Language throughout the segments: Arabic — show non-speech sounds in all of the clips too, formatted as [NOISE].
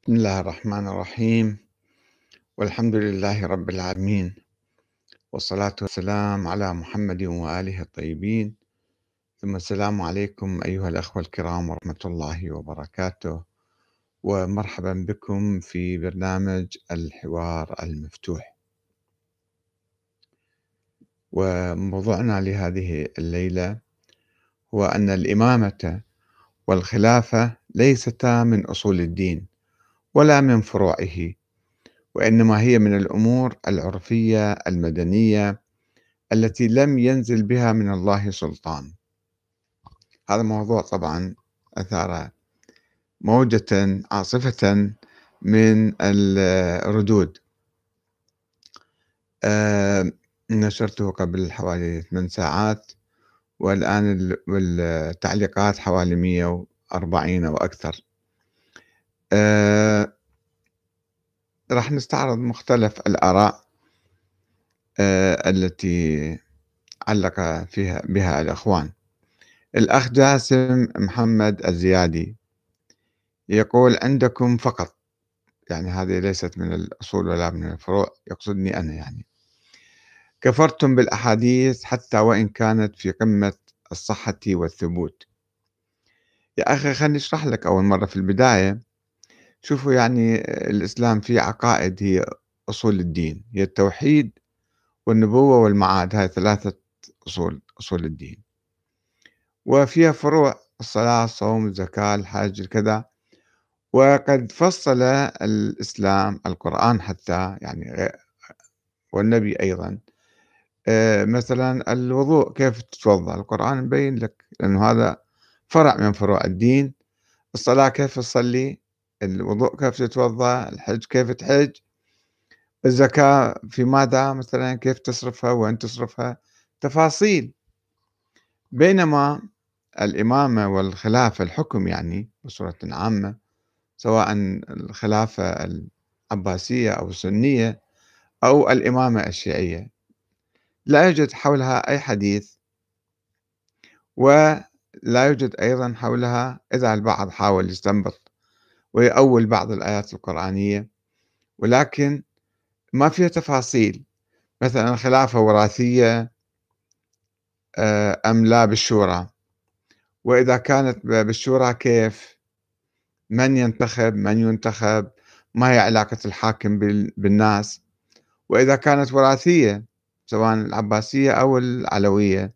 بسم الله الرحمن الرحيم. والحمد لله رب العالمين. والصلاة والسلام على محمد وآله الطيبين. ثم السلام عليكم أيها الأخوة الكرام ورحمة الله وبركاته. ومرحبا بكم في برنامج الحوار المفتوح. وموضوعنا لهذه الليلة هو أن الإمامة والخلافة ليستا من أصول الدين. ولا من فروعه وإنما هي من الأمور العرفية المدنية التي لم ينزل بها من الله سلطان. هذا موضوع طبعا أثار موجة عاصفة من الردود. أه نشرته قبل حوالي 8 ساعات والآن التعليقات حوالي 140 أو أكثر. أه راح نستعرض مختلف الآراء أه التي علق فيها بها الأخوان. الأخ جاسم محمد الزيادي يقول عندكم فقط. يعني هذه ليست من الأصول ولا من الفروع يقصدني أنا يعني. كفرتم بالأحاديث حتى وإن كانت في قمة الصحة والثبوت. يا أخي خليني أشرح لك أول مرة في البداية. شوفوا يعني الإسلام فيه عقائد هي أصول الدين هي التوحيد والنبوة والمعاد هاي ثلاثة أصول أصول الدين. وفيها فروع الصلاة الصوم الزكاة الحج كذا. وقد فصل الإسلام القرآن حتى يعني والنبي أيضا. مثلا الوضوء كيف تتوضأ؟ القرآن مبين لك لأنه هذا فرع من فروع الدين. الصلاة كيف تصلي؟ الوضوء كيف تتوضأ الحج كيف تحج الزكاة في ماذا مثلا كيف تصرفها وين تصرفها تفاصيل. بينما الإمامة والخلافة الحكم يعني بصورة عامة سواء الخلافة العباسية أو السنية أو الإمامة الشيعية لا يوجد حولها أي حديث ولا يوجد أيضا حولها إذا البعض حاول يستنبط ويأول بعض الآيات القرآنية. ولكن ما فيها تفاصيل. مثلا خلافة وراثية أم لا بالشورى. وإذا كانت بالشورى كيف؟ من ينتخب؟ من ينتخب؟ ما هي علاقة الحاكم بالناس؟ وإذا كانت وراثية سواء العباسية أو العلوية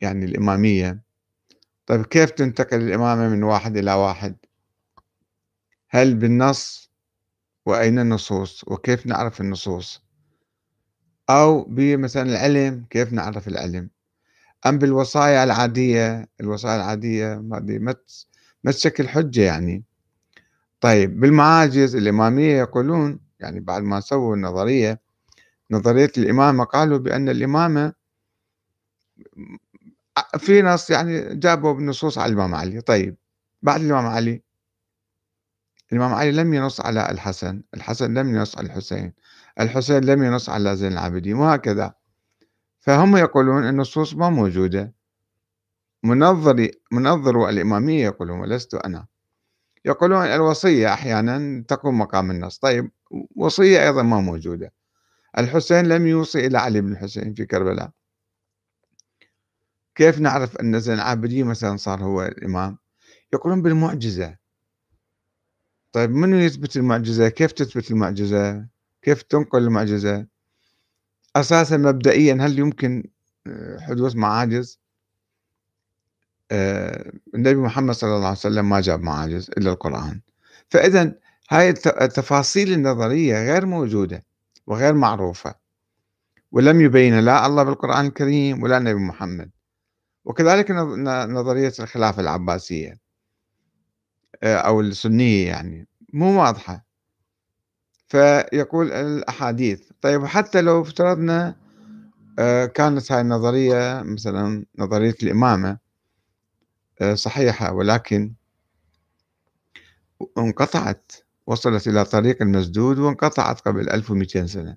يعني الإمامية. طيب كيف تنتقل الإمامة من واحد إلى واحد؟ هل بالنص وأين النصوص وكيف نعرف النصوص؟ أو بمثلا العلم كيف نعرف العلم؟ أم بالوصايا العادية؟ الوصايا العادية هذه ما تشكل حجة يعني. طيب بالمعاجز الإمامية يقولون يعني بعد ما سووا النظرية نظرية الإمامة قالوا بأن الإمامة في نص يعني جابوا بالنصوص على الإمام علي. طيب بعد الإمام علي الإمام علي لم ينص على الحسن الحسن لم ينص على الحسين الحسين لم ينص على زين العابدين وهكذا. فهم يقولون النصوص ما موجودة. منظري منظروا الإمامية يقولون ولست أنا. يقولون الوصية أحيانا تقوم مقام النص. طيب وصية أيضا ما موجودة. الحسين لم يوصي إلى علي بن الحسين في كربلاء. كيف نعرف أن زين العابدين مثلا صار هو الإمام؟ يقولون بالمعجزة. طيب منو يثبت المعجزة؟ كيف تثبت المعجزة؟ كيف تنقل المعجزة؟ أساسا مبدئيا هل يمكن آه، حدوث معاجز؟ آه، النبي محمد صلى الله عليه وسلم ما جاب معاجز إلا القرآن. فإذا هاي التفاصيل النظرية غير موجودة وغير معروفة ولم يبين لا الله بالقرآن الكريم ولا النبي محمد. وكذلك نظرية الخلافة العباسية. أو السنية يعني مو واضحة. فيقول الأحاديث. طيب حتى لو افترضنا آه، كانت هاي النظرية مثلا نظرية الإمامة آه، صحيحة ولكن انقطعت وصلت إلى طريق المسدود وانقطعت قبل 1200 سنة.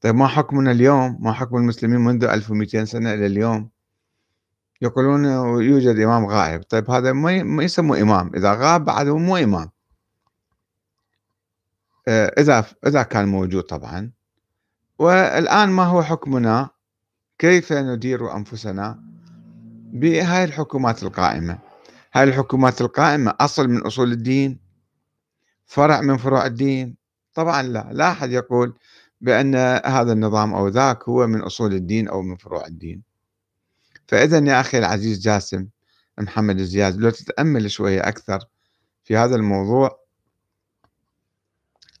طيب ما حكمنا اليوم؟ ما حكم المسلمين منذ 1200 سنة إلى اليوم؟ يقولون يوجد إمام غائب. طيب هذا ما يسمى إمام. إذا غاب بعده مو إمام. آه، إذا إذا كان موجود طبعا. والآن ما هو حكمنا؟ كيف ندير أنفسنا بهاي الحكومات القائمة؟ هاي الحكومات القائمة أصل من أصول الدين فرع من فروع الدين. طبعا لا لا أحد يقول بأن هذا النظام أو ذاك هو من أصول الدين أو من فروع الدين. فإذا يا أخي العزيز جاسم محمد الزياد لو تتأمل شوية أكثر في هذا الموضوع.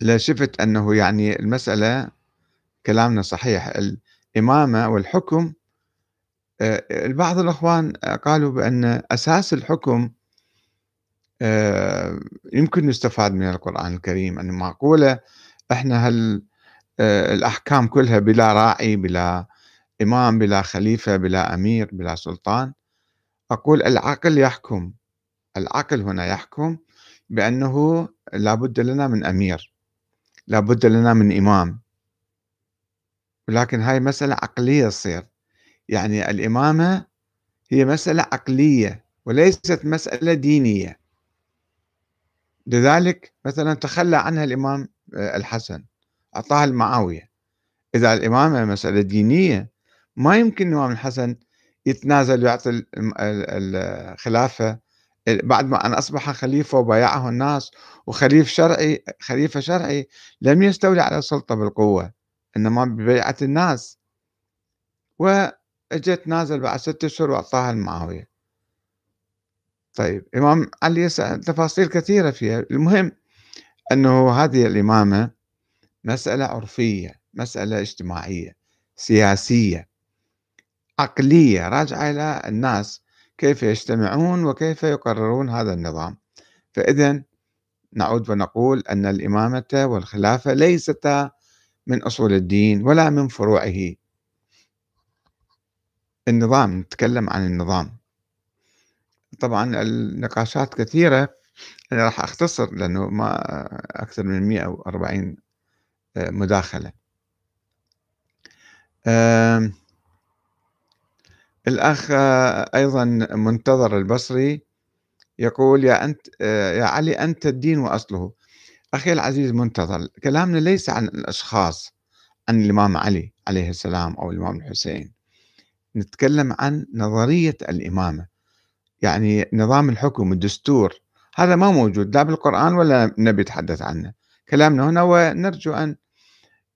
لشفت أنه يعني المسألة كلامنا صحيح. الإمامة والحكم آه، بعض الأخوان قالوا بأن أساس الحكم آه، يمكن نستفاد من القرآن الكريم. أن معقولة؟ إحنا هل آه، الأحكام كلها بلا راعي بلا إمام بلا خليفة بلا أمير بلا سلطان أقول العقل يحكم. العقل هنا يحكم بأنه لا بد لنا من أمير لا بد لنا من إمام. ولكن هاي مسألة عقلية تصير. يعني الإمامة هي مسألة عقلية وليست مسألة دينية. لذلك مثلا تخلى عنها الإمام آه، الحسن أعطاها المعاوية. إذا الإمامة مسألة دينية ما يمكن الإمام الحسن يتنازل ويعطي الخلافة بعد ما أن أصبح خليفة وبايعه الناس وخليفة شرعي خليفة شرعي لم يستولي على السلطة بالقوة إنما ببيعة الناس. وإجت نازل بعد ستة أشهر وأعطاها المعاوية. طيب إمام علي يسأل تفاصيل كثيرة فيها. المهم أنه هذه الإمامة مسألة عرفية مسألة اجتماعية سياسية. عقلية راجعة إلى الناس كيف يجتمعون وكيف يقررون هذا النظام. فإذا نعود ونقول أن الإمامة والخلافة ليستا من أصول الدين ولا من فروعه. النظام نتكلم عن النظام. طبعا النقاشات كثيرة. أنا راح أختصر لأنه ما أكثر من 140 آه، مداخلة. الأخ آه، أيضا منتظر البصري يقول يا أنت آه، يا علي أنت الدين وأصله. أخي العزيز منتظر كلامنا ليس عن الأشخاص عن الإمام علي عليه السلام أو الإمام الحسين. نتكلم عن نظرية الإمامة يعني نظام الحكم الدستور. هذا ما موجود لا بالقرآن ولا نبي يتحدث عنه. كلامنا هنا ونرجو أن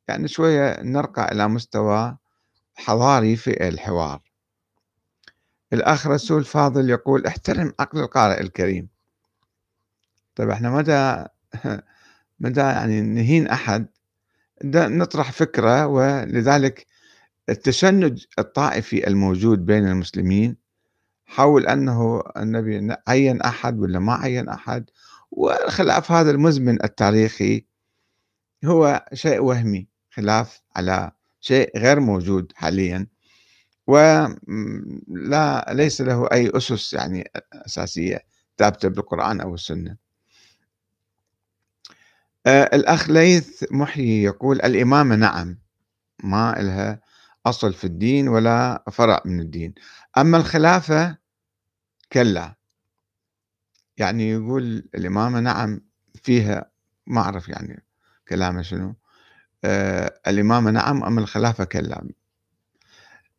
يعني شوية نرقى إلى مستوى حضاري في الحوار. الأخ رسول فاضل يقول احترم عقل القارئ الكريم. طيب إحنا مدى [LAUGHS] مدى يعني نهين أحد؟ نطرح فكرة ولذلك التشنج الطائفي الموجود بين المسلمين حول أنه النبي عين أحد ولا ما عين أحد؟ والخلاف هذا المزمن التاريخي هو شيء وهمي خلاف على شيء غير موجود حاليا. ولا ليس له أي أسس يعني أساسية ثابتة بالقرآن أو السنة. آه، الأخ ليث محيي يقول الإمامة نعم ما لها أصل في الدين ولا فرع من الدين. أما الخلافة كلا يعني يقول الإمامة نعم فيها ما أعرف يعني كلامه شنو. آه الإمامة نعم أما الخلافة كلا.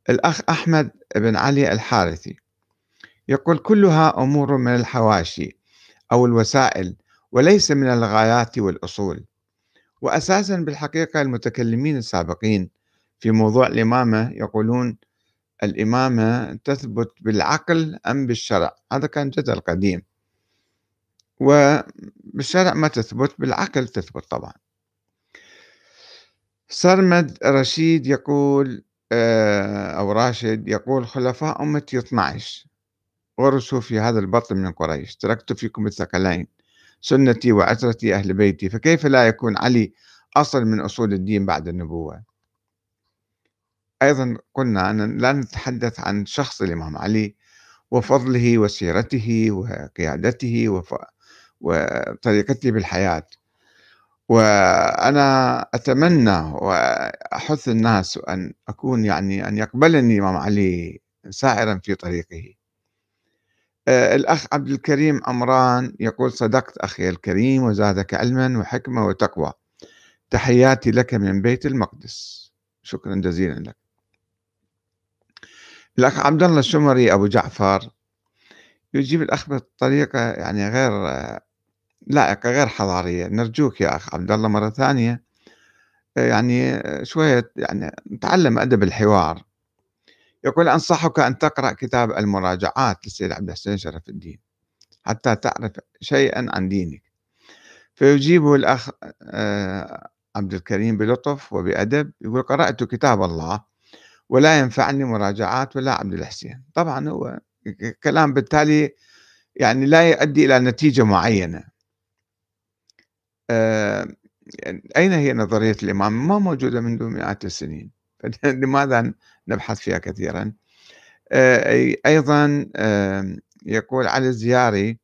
الأخ أحمد بن علي الحارثي يقول كلها أمور من الحواشي أو الوسائل وليس من الغايات والأصول وأساسا بالحقيقة المتكلمين السابقين في موضوع الإمامة يقولون الإمامة تثبت بالعقل أم بالشرع هذا كان جدل قديم وبالشرع ما تثبت بالعقل تثبت طبعا. سرمد رشيد يقول أو راشد يقول خلفاء أمتي 12 ورثوا في هذا البطن من قريش. تركت فيكم الثقلين سنتي وعترتي أهل بيتي. فكيف لا يكون علي أصل من أصول الدين بعد النبوة؟ أيضا قلنا أن لا نتحدث عن شخص الإمام علي وفضله وسيرته وقيادته. وطريقته بالحياة. وأنا أتمنى وأحث الناس أن أكون يعني أن يقبلني الإمام علي سائرا في طريقه. آه، الأخ عبد الكريم عمران يقول صدقت أخي الكريم وزادك علما وحكمة وتقوى. تحياتي لك من بيت المقدس. شكرا جزيلا لك. الأخ عبد الله الشمري أبو جعفر يجيب الأخ بطريقة يعني غير لائقة غير حضارية. نرجوك يا أخ عبد الله مرة ثانية. يعني شوية يعني نتعلم أدب الحوار. يقول أنصحك أن تقرأ كتاب المراجعات للسيد عبد الحسين شرف الدين حتى تعرف شيئا عن دينك. فيجيبه الأخ آه، عبد الكريم بلطف وبأدب يقول قرأت كتاب الله ولا ينفعني مراجعات ولا عبد الحسين. طبعا هو كلام بالتالي يعني لا يؤدي إلى نتيجة معينة. آه، أين هي نظرية الإمام؟ ما موجودة منذ مئات السنين. [LAUGHS] لماذا نبحث فيها كثيرا؟ آه، أيضا يقول علي الزياري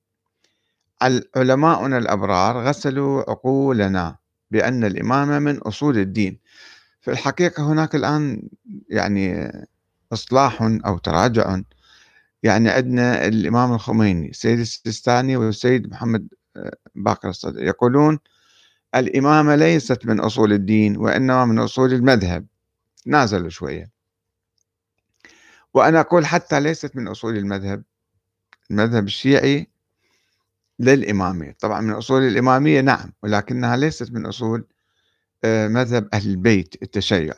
علماؤنا الأبرار غسلوا عقولنا بأن الإمامة من أصول الدين. في الحقيقة هناك الآن يعني إصلاح أو تراجع. يعني عندنا الإمام الخميني السيد السيستاني والسيد محمد آه، باقر الصدر يقولون الإمامة ليست من أصول الدين وإنما من أصول المذهب. نازلوا شوية. وأنا أقول حتى ليست من أصول المذهب. المذهب الشيعي للإمامية. طبعا من أصول الإمامية نعم ولكنها ليست من أصول آه، مذهب أهل البيت التشيع.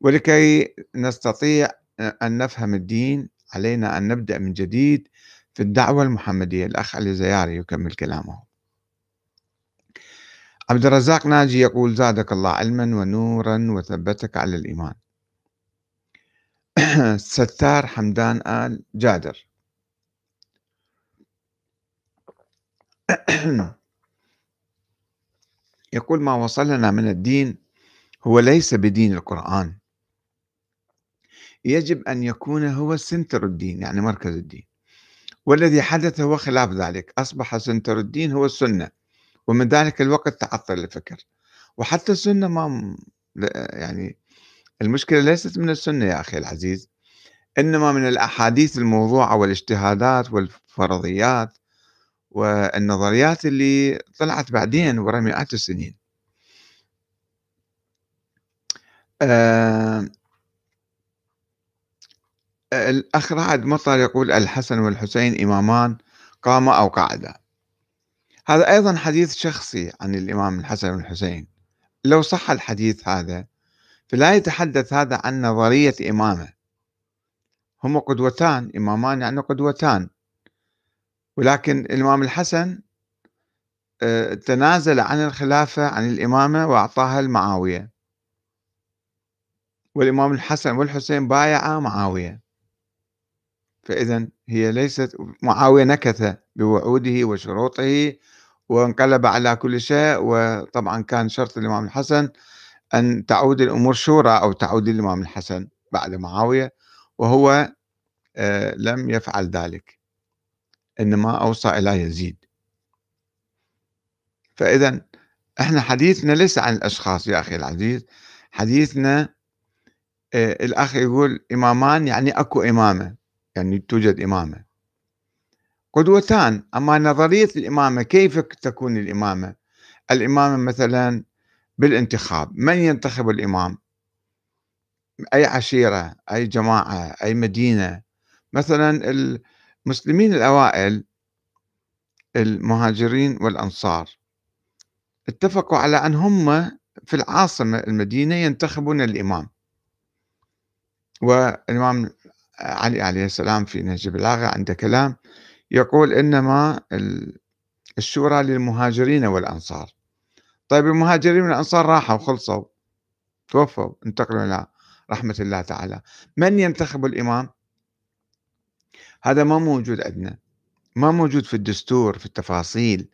ولكي نستطيع آه، أن نفهم الدين علينا أن نبدأ من جديد في الدعوة المحمدية. الأخ علي زياري يكمل كلامه. عبد الرزاق ناجي يقول زادك الله علما ونورا وثبتك على الإيمان. [CLEARS THROAT] ستار حمدان آل جادر. [CLEARS THROAT] يقول ما وصلنا من الدين هو ليس بدين القرآن. يجب أن يكون هو center الدين يعني مركز الدين. والذي حدث هو خلاف ذلك. أصبح center الدين هو السنة. ومن ذلك الوقت تعطل الفكر. وحتى السنة ما يعني المشكلة ليست من السنة يا أخي العزيز إنما من الأحاديث الموضوعة والاجتهادات والفرضيات والنظريات اللي طلعت بعدين ورا مئات السنين. آه الأخ رعد مطر يقول الحسن والحسين إمامان قام أو قعد هذا أيضا حديث شخصي عن الإمام الحسن والحسين لو صح الحديث هذا فلا يتحدث هذا عن نظرية إمامة. هما قدوتان إمامان يعني قدوتان. ولكن الإمام الحسن آه، تنازل عن الخلافة عن الإمامة وأعطاها لمعاوية والإمام الحسن والحسين بايعا معاوية. فإذا هي ليست معاوية نكث بوعوده وشروطه وانقلب على كل شيء وطبعا كان شرط الإمام الحسن أن تعود الأمور شورى أو تعود للإمام الحسن بعد معاوية وهو آه، لم يفعل ذلك. إنما أوصى إلى يزيد. فإذا إحنا حديثنا ليس عن الأشخاص يا أخي العزيز حديثنا آه، الأخ يقول إمامان يعني أكو إمامة يعني توجد إمامة. قدوتان. أما نظرية الإمامة كيف تكون الإمامة؟ الإمامة مثلا بالانتخاب من ينتخب الإمام؟ أي عشيرة أي جماعة أي مدينة؟ مثلا المسلمين الأوائل المهاجرين والأنصار اتفقوا على أن هم في العاصمة المدينة ينتخبون الإمام. والإمام علي عليه السلام في نهج البلاغة عنده كلام يقول إنما الشورى للمهاجرين والأنصار. طيب المهاجرين والأنصار راحوا وخلصوا توفوا انتقلوا إلى رحمة الله تعالى. من ينتخب الإمام؟ هذا ما موجود عندنا. ما موجود في الدستور في التفاصيل.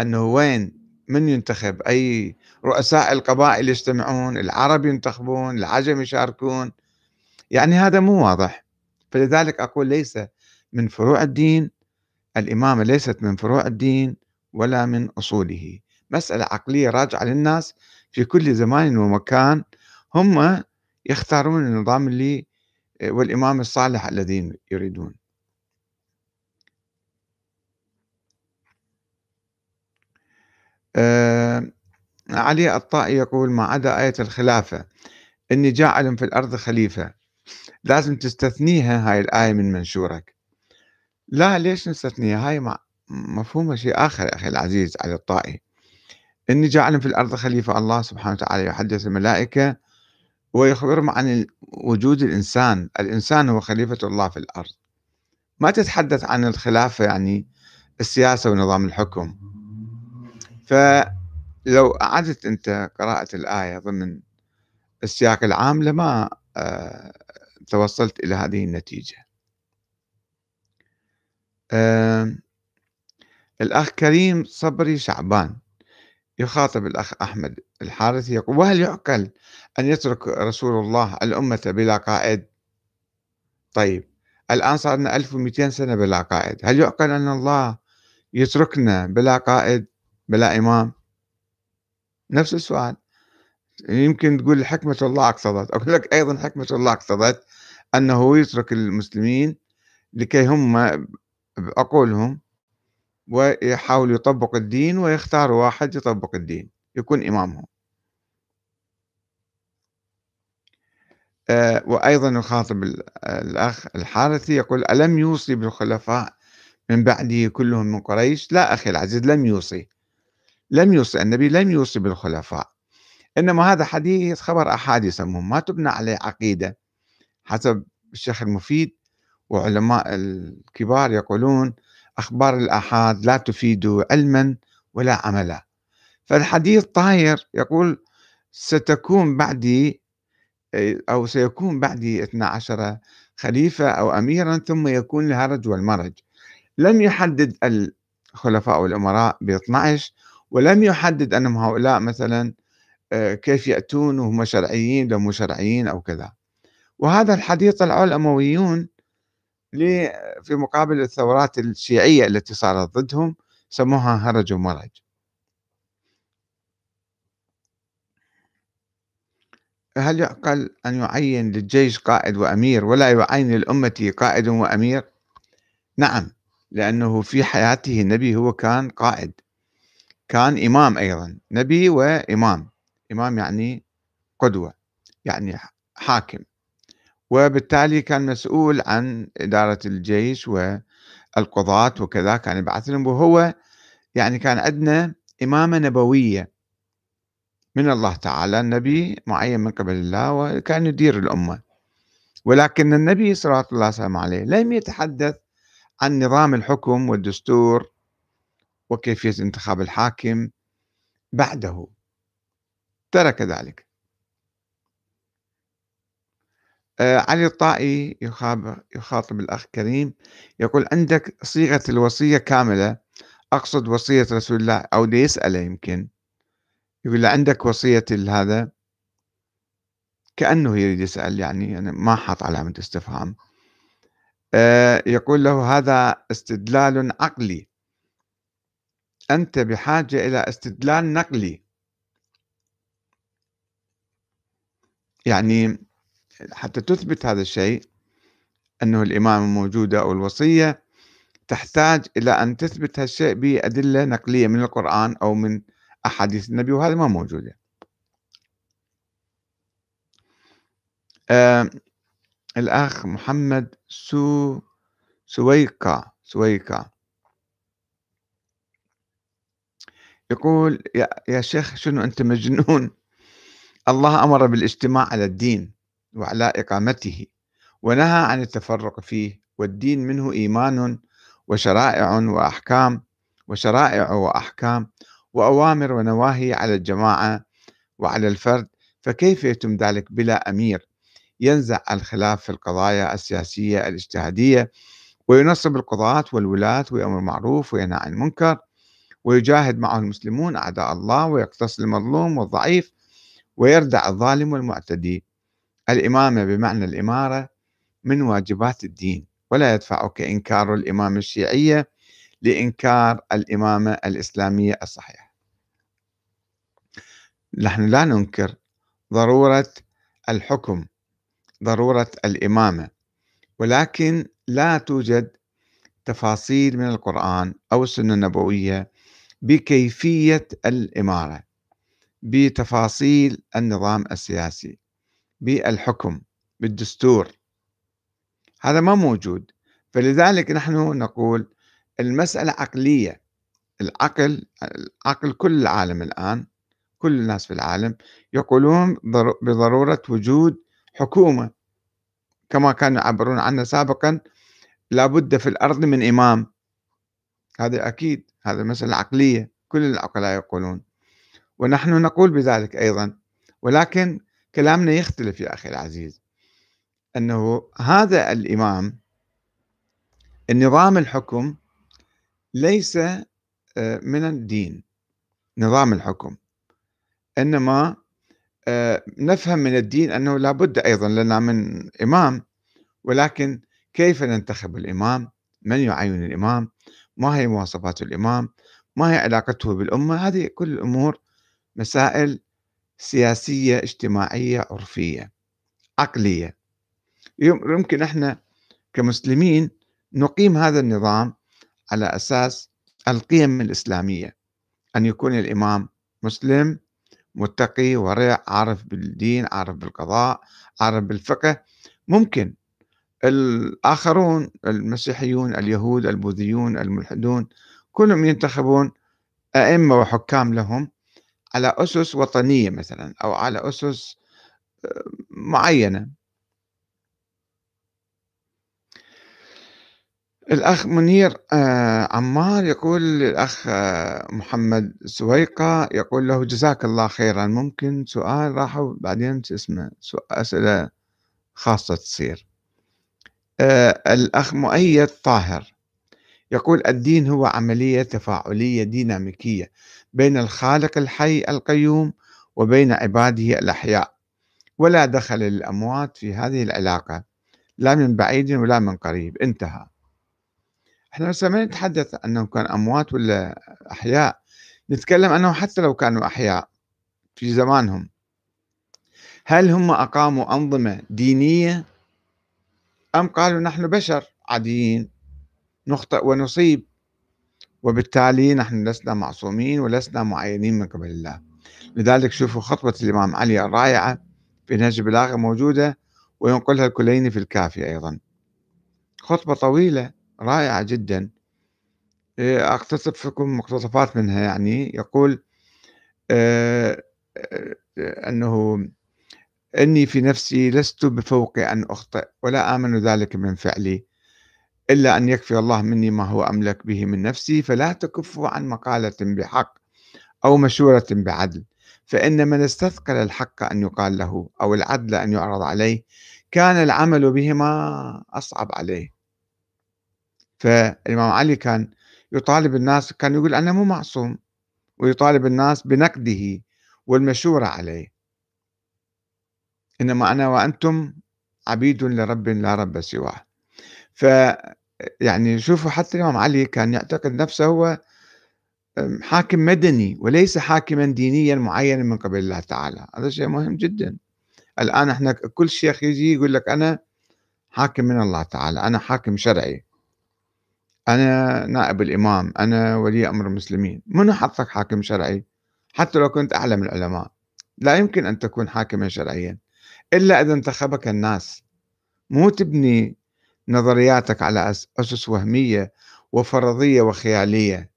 أنه وين من ينتخب؟ أي رؤساء القبائل يجتمعون العرب ينتخبون العجم يشاركون. يعني هذا مو واضح. فلذلك أقول ليس من فروع الدين الإمامة ليست من فروع الدين ولا من أصوله. مسألة عقلية راجعة للناس في كل زمان ومكان. هم يختارون النظام اللي والإمام الصالح الذين يريدون. آه علي الطائي يقول ما عدا آية الخلافة إني جاعل في الأرض خليفة. لازم تستثنيها هاي الآية من منشورك. لا ليش نستثنيها هاي مفهومها شيء آخر يا أخي العزيز علي الطائي. إني جاعل في الأرض خليفة الله سبحانه وتعالى يحدث الملائكة ويخبرهم عن وجود الإنسان. الإنسان هو خليفة الله في الأرض. ما تتحدث عن الخلافة يعني السياسة ونظام الحكم. فلو أعدت أنت قراءة الآية ضمن السياق العام لما آه، توصلت إلى هذه النتيجة. الأخ كريم صبري شعبان يخاطب الأخ أحمد الحارثي يقول وهل يعقل أن يترك رسول الله الأمة بلا قائد؟ طيب الآن صار لنا 1200 سنة بلا قائد. هل يعقل أن الله يتركنا بلا قائد بلا إمام؟ نفس السؤال. يمكن تقول حكمة الله اقتضت. أقول لك أيضا حكمة الله اقتضت أنه يترك المسلمين لكي هم بعقولهم ويحاولوا يطبقوا الدين ويختاروا واحد يطبق الدين يكون إمامهم. آه، وأيضا يخاطب الأخ الحارثي يقول ألم يوصي بالخلفاء من بعده كلهم من قريش؟ لا أخي العزيز لم يوصي. لم يوصي النبي لم يوصي بالخلفاء. إنما هذا حديث خبر أحاد يسمون ما تبنى عليه عقيدة حسب الشيخ المفيد. وعلماء الكبار يقولون أخبار الآحاد لا تفيد علما ولا عملا. فالحديث طاير يقول ستكون بعدي أو سيكون بعدي 12 خليفة أو أميرا ثم يكون الهرج والمرج. لم يحدد الخلفاء والأمراء ب 12 ولم يحدد أنهم هؤلاء مثلا آه، كيف يأتون وهم شرعيين لو مو شرعيين أو كذا. وهذا الحديث طلعوا الأمويون في مقابل الثورات الشيعية التي صارت ضدهم سموها هرج ومرج. هل يعقل أن يعين للجيش قائد وأمير ولا يعين للأمة قائد وأمير؟ نعم لأنه في حياته النبي هو كان قائد. كان إمام أيضا نبي وإمام. إمام يعني قدوة يعني حاكم. وبالتالي كان مسؤول عن إدارة الجيش والقضاة وكذا كان يبعث لهم. وهو يعني كان عندنا إمامة نبوية من الله تعالى النبي معين من قبل الله وكان يدير الأمة. ولكن النبي صلى الله وسلم عليه لم يتحدث عن نظام الحكم والدستور وكيفية انتخاب الحاكم بعده. ترك ذلك آه، علي الطائي يخاطب الأخ كريم يقول عندك صيغة الوصية كاملة أقصد وصية رسول الله أو يسأله يمكن. يقول له عندك وصية هذا؟ كأنه يريد يسأل يعني, يعني ما حط علامة استفهام. آه، يقول له هذا استدلال عقلي. أنت بحاجة إلى استدلال نقلي. يعني حتى تثبت هذا الشيء أنه الإمامة موجودة أو الوصية تحتاج إلى أن تثبت هالشيء بأدلة نقلية من القرآن أو من أحاديث النبي وهذا ما موجودة. آه الأخ محمد سو سويكا سويكا. يقول يا, يا شيخ شنو أنت مجنون؟ [LAUGHS] الله أمر بالاجتماع على الدين. وعلى إقامته ونهى عن التفرق فيه والدين منه إيمان وشرائع وأحكام وشرائع وأحكام وأوامر ونواهي على الجماعة وعلى الفرد فكيف يتم ذلك بلا أمير؟ ينزع الخلاف في القضايا السياسية الاجتهادية وينصب القضاة والولاة ويأمر معروف وينهى عن المنكر ويجاهد معه المسلمون أعداء الله ويقتص المظلوم والضعيف ويردع الظالم والمعتدي. الإمامة بمعنى الإمارة من واجبات الدين ولا يدفعك إنكار الإمامة الشيعية لإنكار الإمامة الإسلامية الصحيحة. نحن لا ننكر ضرورة الحكم ضرورة الإمامة ولكن لا توجد تفاصيل من القرآن أو السنة النبوية بكيفية الإمارة بتفاصيل النظام السياسي. بالحكم بالدستور. هذا ما موجود. فلذلك نحن نقول المسألة عقلية. العقل عقل كل العالم الآن كل الناس في العالم يقولون بضرورة وجود حكومة. كما كانوا يعبرون عنها سابقا لابد في الأرض من إمام. هذا أكيد. هذا مسألة عقلية. كل العقلاء يقولون. ونحن نقول بذلك أيضا. ولكن كلامنا يختلف يا أخي العزيز. أنه هذا الإمام النظام الحكم ليس آه، من الدين. نظام الحكم. إنما آه، نفهم من الدين أنه لابد أيضا لنا من إمام. ولكن كيف ننتخب الإمام؟ من يعين الإمام؟ ما هي مواصفات الإمام؟ ما هي علاقته بالأمة؟ هذه كل الأمور مسائل سياسية اجتماعية عرفية عقلية. يمكن إحنا كمسلمين نقيم هذا النظام على أساس القيم الإسلامية أن يكون الإمام مسلم متقي ورع عارف بالدين عارف بالقضاء عارف بالفقه. ممكن الآخرون المسيحيون اليهود البوذيون الملحدون كلهم ينتخبون أئمة وحكام لهم على أسس وطنية مثلا أو على أسس آه، معينة. الأخ منير آه، عمار يقول الأخ آه، محمد سويقة يقول له جزاك الله خيرا. ممكن سؤال راحوا بعدين اسمه أسئلة خاصة تصير. الأخ مؤيد طاهر يقول الدين هو عملية تفاعلية ديناميكية. بين الخالق الحي القيوم وبين عباده الأحياء. ولا دخل للأموات في هذه العلاقة لا من بعيد ولا من قريب انتهى. إحنا هسه ما نتحدث انهم كانوا أموات ولا أحياء نتكلم أنه حتى لو كانوا أحياء في زمانهم هل هم أقاموا أنظمة دينية؟ أم قالوا نحن بشر عاديين نخطئ ونصيب؟ وبالتالي نحن لسنا معصومين ولسنا معينين من قبل الله. لذلك شوفوا خطبة الإمام علي الرائعة في نهج البلاغة موجودة وينقلها الكليني في الكافي أيضا. خطبة طويلة رائعة جدا. آه، أقتصف لكم مقتطفات منها يعني. يقول آه، آه، أنه إني في نفسي لست بفوق أن أخطئ ولا آمن ذلك من فعلي. إلا أن يكفي الله مني ما هو أملك به من نفسي فلا تكفوا عن مقالة بحق أو مشورة بعدل. فإن من استثقل الحق أن يقال له أو العدل أن يعرض عليه كان العمل بهما أصعب عليه. فالإمام علي كان يطالب الناس كان يقول أنا مو معصوم ويطالب الناس بنقده والمشورة عليه. إنما أنا وأنتم عبيد لرب لا رب سواه. ف يعني شوفوا حتى الإمام علي كان يعتقد نفسه هو حاكم مدني وليس حاكما دينيا معينا من قبل الله تعالى. هذا شيء مهم جدا. الآن إحنا كل شيخ يجي يقول لك أنا حاكم من الله تعالى أنا حاكم شرعي. أنا نائب الإمام أنا ولي أمر المسلمين. من حطك حاكم شرعي؟ حتى لو كنت أعلى من العلماء. لا يمكن أن تكون حاكما شرعيا. إلا إذا انتخبك الناس. مو تبني نظرياتك على أسس وهمية وفرضية وخيالية.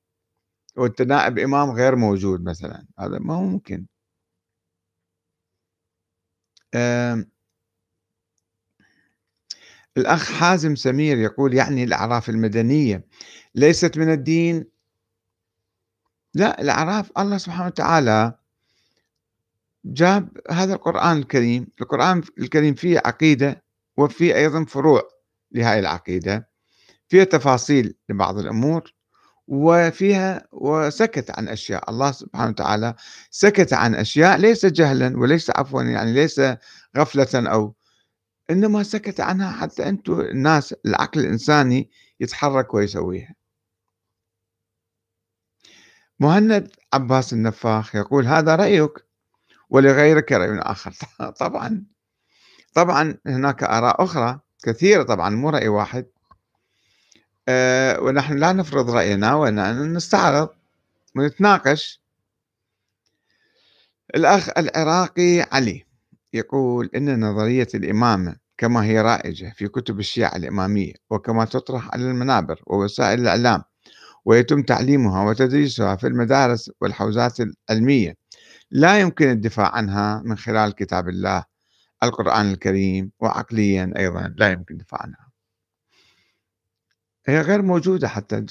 وأنت نائب إمام غير موجود مثلا. هذا ما هو ممكن. الأخ حازم سمير يقول يعني الأعراف المدنية ليست من الدين؟ لا الأعراف الله سبحانه وتعالى جاب هذا القرآن الكريم. القرآن الكريم فيه عقيدة وفيه أيضا فروع. لهذه العقيدة فيها تفاصيل لبعض الأمور وفيها وسكت عن أشياء. الله سبحانه وتعالى سكت عن أشياء ليس جهلا وليس عفوا يعني ليس غفلة أو إنما سكت عنها حتى أنتم الناس العقل الإنساني يتحرك ويسويها. مهند عباس النفاخ يقول هذا رأيك ولغيرك رأي آخر. [LAUGHS] طبعا طبعا هناك آراء أخرى. كثيرة طبعا مو رأي واحد. أه ونحن لا نفرض رأينا ونستعرض ونتناقش. الأخ العراقي علي يقول إن نظرية الإمامة كما هي رائجة في كتب الشيعة الإمامية وكما تطرح على المنابر ووسائل الإعلام ويتم تعليمها وتدريسها في المدارس والحوزات العلمية لا يمكن الدفاع عنها من خلال كتاب الله القرآن الكريم وعقليا أيضا لا يمكن الدفاع عنها. هي غير موجودة حتى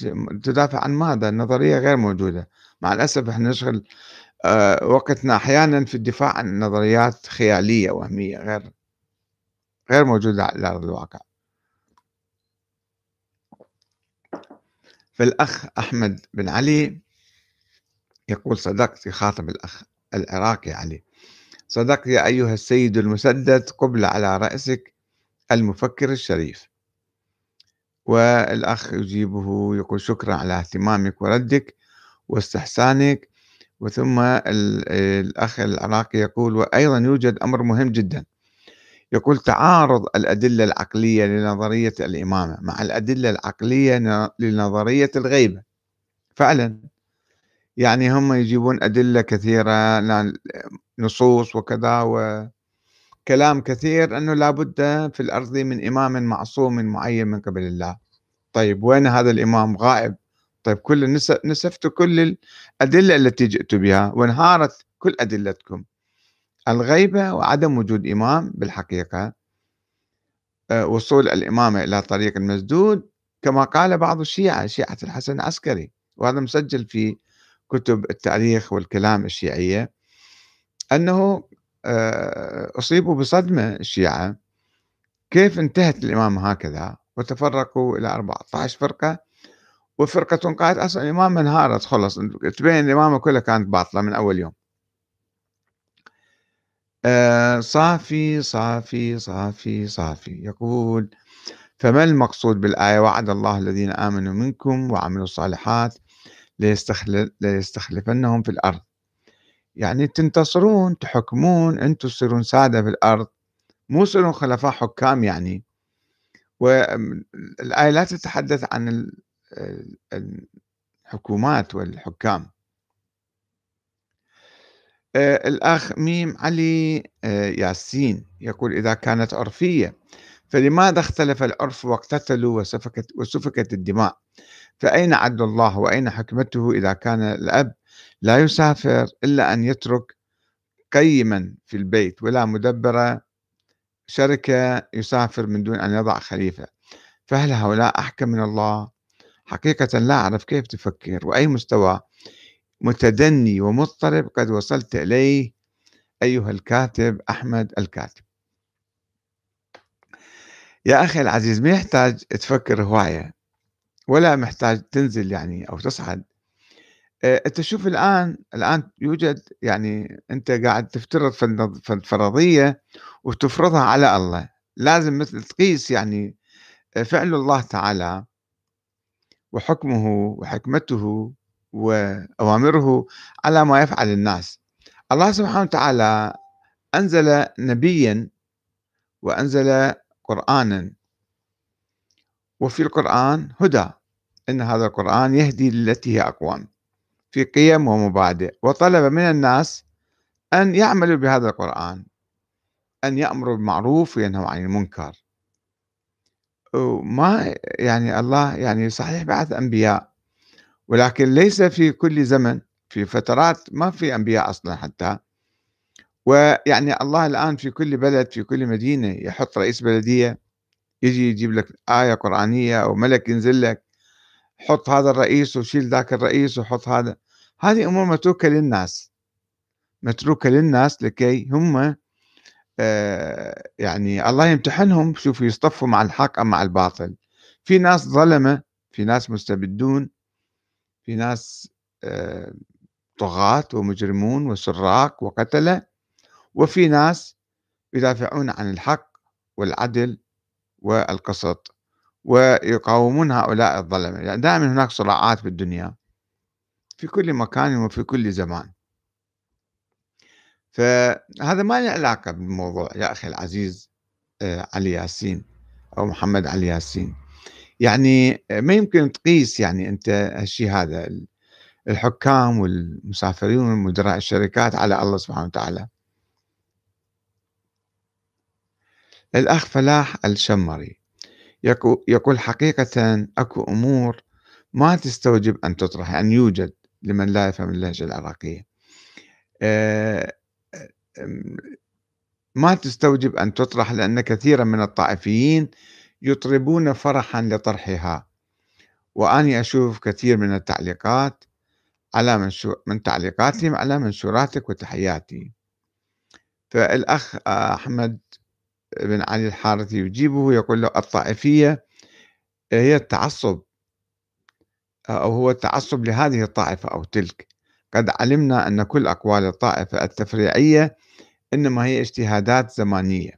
تدافع عن ماذا؟ النظرية غير موجودة. مع الأسف إحنا نشغل آه، وقتنا أحيانا في الدفاع عن نظريات خيالية وهمية غير غير موجودة على أرض الواقع. فالأخ أحمد بن علي يقول صدقت يخاطب الأخ العراقي علي. صدقت يا أيها السيد المسدد قبل على رأسك المفكر الشريف. والأخ يجيبه يقول شكرا على اهتمامك وردك واستحسانك. وثم الأخ العراقي يقول وأيضا يوجد أمر مهم جدا. يقول تعارض الأدلة العقلية لنظرية الإمامة مع الأدلة العقلية لنظرية الغيبة. فعلا. يعني هم يجيبون أدلة كثيرة نصوص وكذا وكلام كثير أنه لابد في الأرض من إمام معصوم معين من قبل الله. طيب وين هذا الإمام؟ غائب. طيب كل نسفت كل الأدلة التي جئت بها وانهارت كل أدلتكم. الغيبة وعدم وجود إمام بالحقيقة آه، وصول الإمامة إلى طريق المسدود كما قال بعض الشيعة شيعة الحسن العسكري وهذا مسجل في كتب التاريخ والكلام الشيعية أنه آه، أصيبوا بصدمة الشيعة. كيف انتهت الإمامة هكذا؟ وتفرقوا إلى 14 فرقة وفرقة قالت أصلا الإمامة انهارت خلص تبين الإمامة كلها كانت باطلة من أول يوم. آه، صافي صافي صافي صافي. يقول فما المقصود بالآية؟ وعد الله الذين آمنوا منكم وعملوا الصالحات ليستخلفنهم في الأرض. يعني تنتصرون تحكمون أنتم تصيرون سادة في الأرض. مو تصيرون خلفاء حكام يعني. والآية لا تتحدث عن الحكومات والحكام. آه، الأخ ميم علي آه، ياسين يقول إذا كانت عرفية. فلماذا اختلف العرف واقتتلوا وسفكت, وسفكت الدماء؟ فأين عدل الله وأين حكمته إذا كان الأب لا يسافر إلا أن يترك قيما في البيت ولا مدبر شركة يسافر من دون أن يضع خليفة؟ فهل هؤلاء أحكم من الله؟ حقيقة لا أعرف كيف تفكر وأي مستوى متدني ومضطرب قد وصلت إليه أيها الكاتب أحمد الكاتب. يا أخي العزيز ما يحتاج تفكر هواية ولا محتاج تنزل يعني أو تصعد. آه، أنت شوف الآن الآن يوجد يعني أنت قاعد تفترض فرضية وتفرضها على الله. لازم مثل تقيس يعني آه، فعل الله تعالى وحكمه وحكمته وأوامره على ما يفعل الناس. الله سبحانه وتعالى أنزل نبيا وأنزل قرآنا. وفي القرآن هدى إن هذا القرآن يهدي للتي هي أقوام في قيم ومبادئ. وطلب من الناس أن يعملوا بهذا القرآن أن يأمروا بالمعروف وينهوا عن المنكر. وما يعني الله يعني صحيح بعث أنبياء ولكن ليس في كل زمن في فترات ما في أنبياء أصلا حتى. ويعني الله الآن في كل بلد في كل مدينة يحط رئيس بلدية يجي يجيب لك آية قرآنية أو ملك ينزل لك حط هذا الرئيس وشيل ذاك الرئيس وحط هذا. هذه أمور متروكة للناس. متروكة للناس لكي هم آه يعني الله يمتحنهم شوف يصطفوا مع الحق أم مع الباطل. في ناس ظلمة في ناس مستبدون في ناس آه طغاة ومجرمون وسراق وقتلة. وفي ناس يدافعون عن الحق والعدل والقسط ويقاومون هؤلاء الظلمة يعني دائما هناك صراعات في الدنيا في كل مكان وفي كل زمان. فهذا ما له علاقة بالموضوع يا أخي العزيز آه، علي ياسين أو محمد علي ياسين. يعني ما يمكن تقيس يعني أنت هالشيء هذا الحكام والمسافرين ومدراء الشركات على الله سبحانه وتعالى. الأخ فلاح الشمري. يقول حقيقة أكو أمور ما تستوجب أن تطرح يعني يوجد لمن لا يفهم اللهجة العراقية. آه، ما تستوجب أن تطرح لأن كثيرا من الطائفيين يطربون فرحا لطرحها. وأني أشوف كثير من التعليقات على من تعليقاتهم على منشوراتك وتحياتي. فالأخ أحمد بن علي الحارثي يجيبه يقول له الطائفية هي التعصب أو هو التعصب لهذه الطائفة أو تلك. قد علمنا أن كل أقوال الطائفة التفريعية إنما هي اجتهادات زمانية.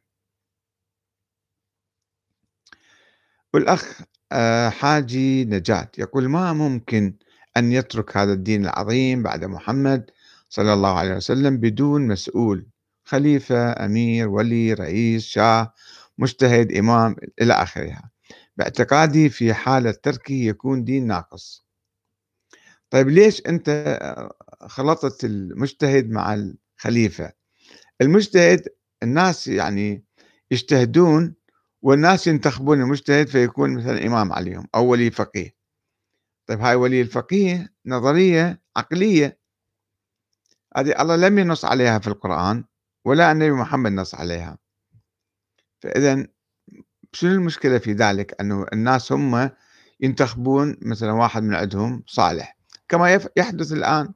والأخ آه، حاجي نجاة يقول ما ممكن أن يترك هذا الدين العظيم بعد محمد صلى الله عليه وسلم بدون مسؤول؟ خليفة أمير ولي رئيس شاه مجتهد إمام إلى آخرها. باعتقادي في حالة تركه يكون دين ناقص. طيب ليش أنت خلطت المجتهد مع الخليفة؟ المجتهد الناس يعني يجتهدون والناس ينتخبون المجتهد فيكون مثلا إمام عليهم أو ولي فقيه. طيب هاي ولي الفقيه نظرية عقلية. هذه الله لم ينص عليها في القرآن. ولا النبي محمد نص عليها. فإذا شنو المشكلة في ذلك؟ أنه الناس هم ينتخبون مثلا واحد من عندهم صالح. كما يحدث الآن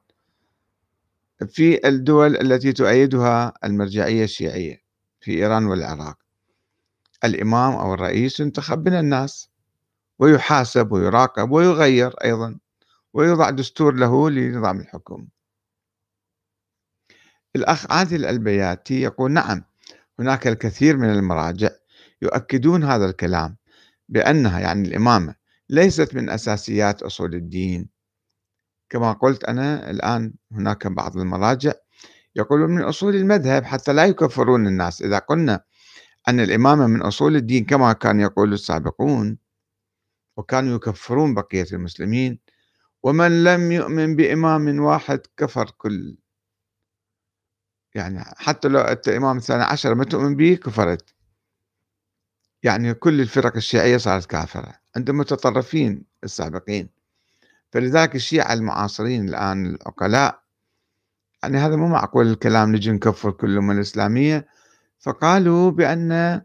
في الدول التي تؤيدها المرجعية الشيعية في إيران والعراق. الإمام أو الرئيس ينتخب من الناس ويحاسب ويراقب ويغير أيضا ويوضع دستور له لنظام الحكم. الأخ عادل البياتي يقول نعم هناك الكثير من المراجع يؤكدون هذا الكلام بأنها يعني الإمامة ليست من أساسيات أصول الدين. كما قلت أنا الآن هناك بعض المراجع يقولون من أصول المذهب حتى لا يكفرون الناس. إذا قلنا أن الإمامة من أصول الدين كما كان يقول السابقون وكانوا يكفرون بقية المسلمين ومن لم يؤمن بإمام واحد كفر كل يعني حتى لو أنت إمام الثاني عشر ما تؤمن به كفرت. يعني كل الفرق الشيعية صارت كافرة. عند المتطرفين السابقين. فلذلك الشيعة المعاصرين الآن العقلاء يعني هذا مو معقول الكلام نجي نكفر كل الأمة الإسلامية. فقالوا بأن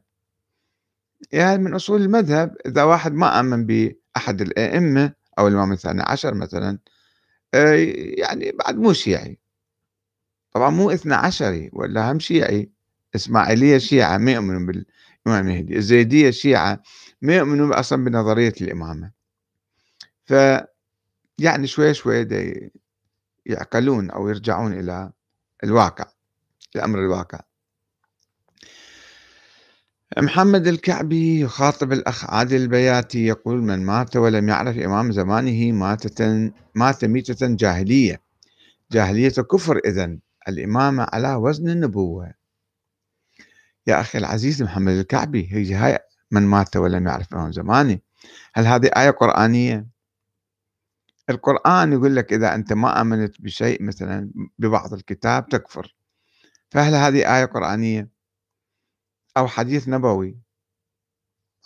يعني من أصول المذهب إذا واحد ما آمن بأحد الأئمة أو الإمام الثاني عشر مثلا آه، يعني بعد مو شيعي. طبعا مو اثنى عشري ولا هم شيعي. إسماعيلية شيعة ما يؤمنون بالإمام المهدي الزيدية شيعة ما يؤمنون أصلا بنظرية الإمامة. ف يعني شوي شوي يعقلون أو يرجعون إلى الواقع الأمر الواقع. محمد الكعبي يخاطب الأخ عادل البياتي يقول من مات ولم يعرف إمام زمانه مات ميتة جاهلية. جاهلية كفر إذن. الإمامة على وزن النبوة. يا أخي العزيز محمد الكعبي هي هاي من مات ولم يعرف إمام زمانه هل هذه آية قرآنية؟ القرآن يقول لك إذا أنت ما آمنت بشيء مثلا ببعض الكتاب تكفر. فهل هذه آية قرآنية؟ أو حديث نبوي؟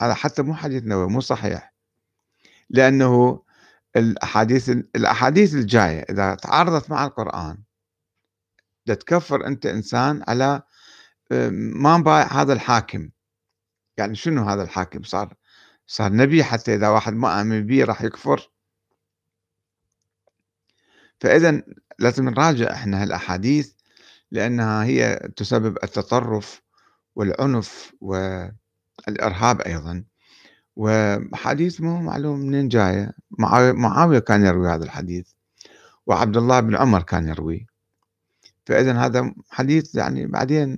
هذا حتى مو حديث نبوي مو صحيح. لأنه الأحاديث الأحاديث الجاية إذا تعارضت مع القرآن تكفر أنت إنسان على ما بايع هذا الحاكم. يعني شنو هذا الحاكم؟ صار صار نبي حتى إذا واحد ما آمن به راح يكفر. فإذا لازم نراجع إحنا هالأحاديث لأنها هي تسبب التطرف والعنف والإرهاب أيضا. وحديث مو معلوم منين جاية. معاوية كان يروي هذا الحديث. وعبد الله بن عمر كان يروي. فإذا هذا حديث يعني بعدين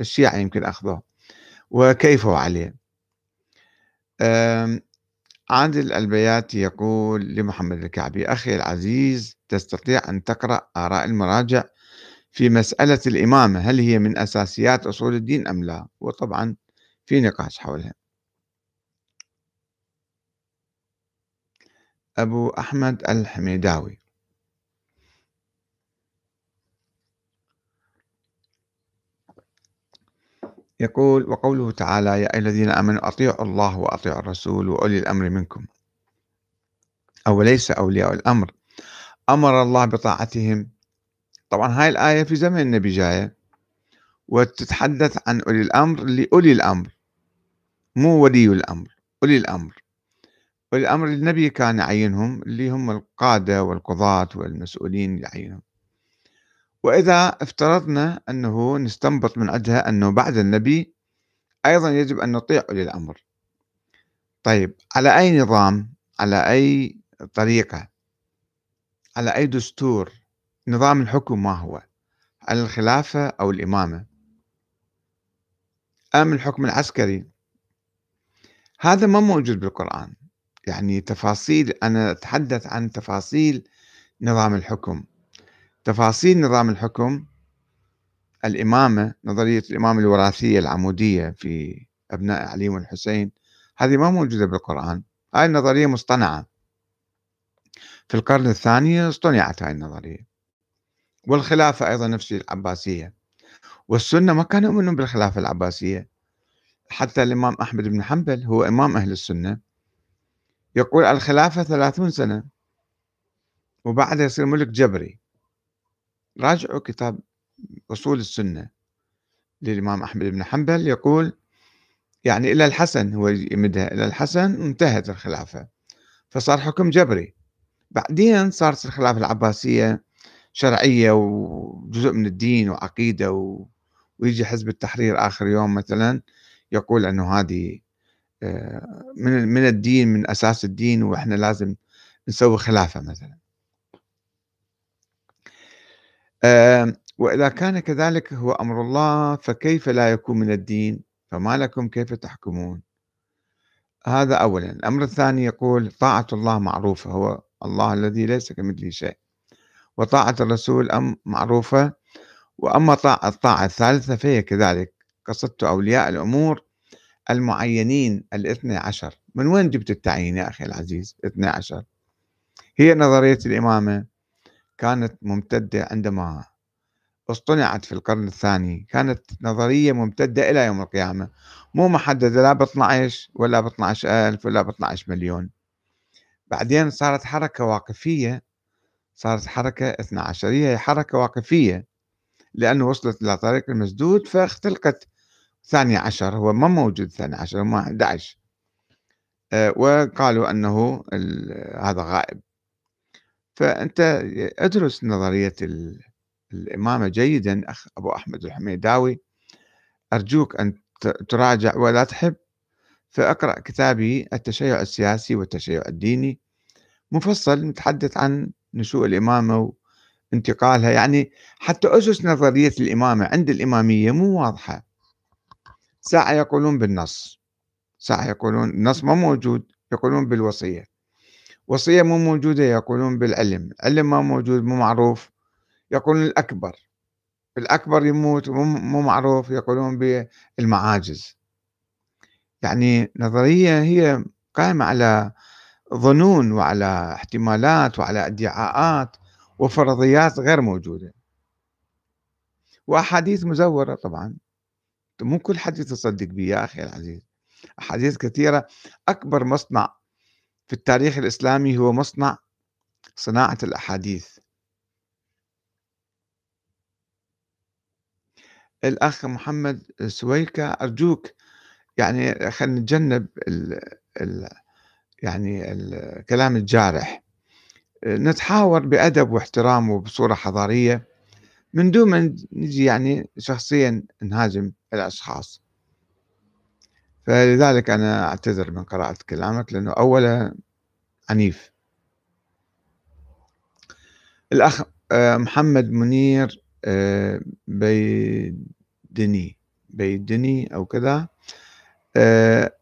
الشيعة يمكن أخذوه وكيفوا عليه. عادل البياتي يقول لمحمد الكعبي أخي العزيز تستطيع أن تقرأ آراء المراجع في مسألة الإمامة هل هي من أساسيات أصول الدين أم لا؟ وطبعا في نقاش حولها. أبو أحمد الحميداوي. يقول وقوله تعالى يا أيها الذين آمنوا أطيعوا الله وأطيعوا الرسول وأولي الأمر منكم. أو ليس أولياء الأمر؟ أمر الله بطاعتهم. طبعا هاي الآية في زمن النبي جاية. وتتحدث عن أولي الأمر لأولي الأمر مو ولي الأمر أولي الأمر. أولي الأمر النبي كان يعينهم اللي هم القادة والقضاة والمسؤولين يعينهم. وإذا افترضنا أنه نستنبط من عندها أنه بعد النبي أيضا يجب أن نطيع أولي الأمر. طيب على أي نظام على أي طريقة على أي دستور نظام الحكم ما هو؟ على الخلافة أو الإمامة؟ أم الحكم العسكري؟ هذا ما موجود بالقرآن. يعني تفاصيل أنا أتحدث عن تفاصيل نظام الحكم. تفاصيل نظام الحكم الإمامة نظرية الإمامة الوراثية العمودية في أبناء علي والحسين هذه ما موجودة بالقرآن. هاي النظرية مصطنعة. في القرن الثاني اصطنعت هاي النظرية. والخلافة أيضا نفس العباسية. والسنة ما كانوا يؤمنون بالخلافة العباسية. حتى الإمام أحمد بن حنبل هو إمام أهل السنة يقول الخلافة ثلاثون سنة وبعدها يصير ملك جبري. راجعوا كتاب أصول السنة للإمام أحمد بن حنبل يقول يعني إلى الحسن هو يمدها إلى الحسن انتهت الخلافة. فصار حكم جبري. بعدين صارت الخلافة العباسية شرعية وجزء من الدين وعقيدة و... ويجي حزب التحرير آخر يوم مثلا يقول أنه هذه آه، من من الدين من أساس الدين وإحنا لازم نسوي خلافة مثلا. وإذا كان كذلك هو أمر الله فكيف لا يكون من الدين؟ فما لكم كيف تحكمون؟ هذا أولا. الأمر الثاني يقول طاعة الله معروفة هو الله الذي ليس كمثله شيء. وطاعة الرسول أم معروفة. وأما طاعة الطاعة الثالثة فهي كذلك. قصدت أولياء الأمور المعينين الاثنى عشر. من وين جبت التعيين يا أخي العزيز؟ اثنى عشر. هي نظرية الإمامة. كانت ممتدة عندما اصطنعت في القرن الثاني. كانت نظرية ممتدة إلى يوم القيامة. مو محددة لا ب 12 ولا ب 12 ألف ولا ب 12 مليون. بعدين صارت حركة واقفية صارت حركة اثنا عشرية هي حركة واقفية لأنه وصلت إلى طريق المسدود فاختلقت ثاني عشر. هو ما موجود ثاني عشر هو 11 آه، وقالوا أنه هذا غائب. فأنت ادرس نظرية الإمامة جيدا أخ أبو أحمد الحميداوي. أرجوك أن تراجع ولا تحب. فأقرأ كتابي التشيع السياسي والتشيع الديني. مفصل متحدث عن نشوء الإمامة وانتقالها. يعني حتى أسس نظرية الإمامة عند الإمامية مو واضحة. ساعة يقولون بالنص. ساعة يقولون النص ما موجود يقولون بالوصية. وصية مو موجودة يقولون بالعلم علم ما موجود مو معروف. يقولون الأكبر الأكبر يموت مو معروف يقولون بالمعاجز. يعني نظرية هي قائمة على ظنون وعلى احتمالات وعلى ادعاءات وفرضيات غير موجودة. وأحاديث مزورة طبعا. مو كل حديث تصدق به يا أخي العزيز. أحاديث كثيرة. أكبر مصنع في التاريخ الإسلامي هو مصنع صناعة الأحاديث. الأخ محمد سويكا أرجوك يعني خلينا نتجنب ال ال يعني الكلام الجارح. نتحاور بأدب واحترام وبصورة حضارية من دون ما نجي يعني شخصيا نهاجم الأشخاص. فلذلك أنا أعتذر من قراءة كلامك لأنه أولا عنيف. الأخ آه، محمد منير آه، بيدني بيدني أو كذا آه،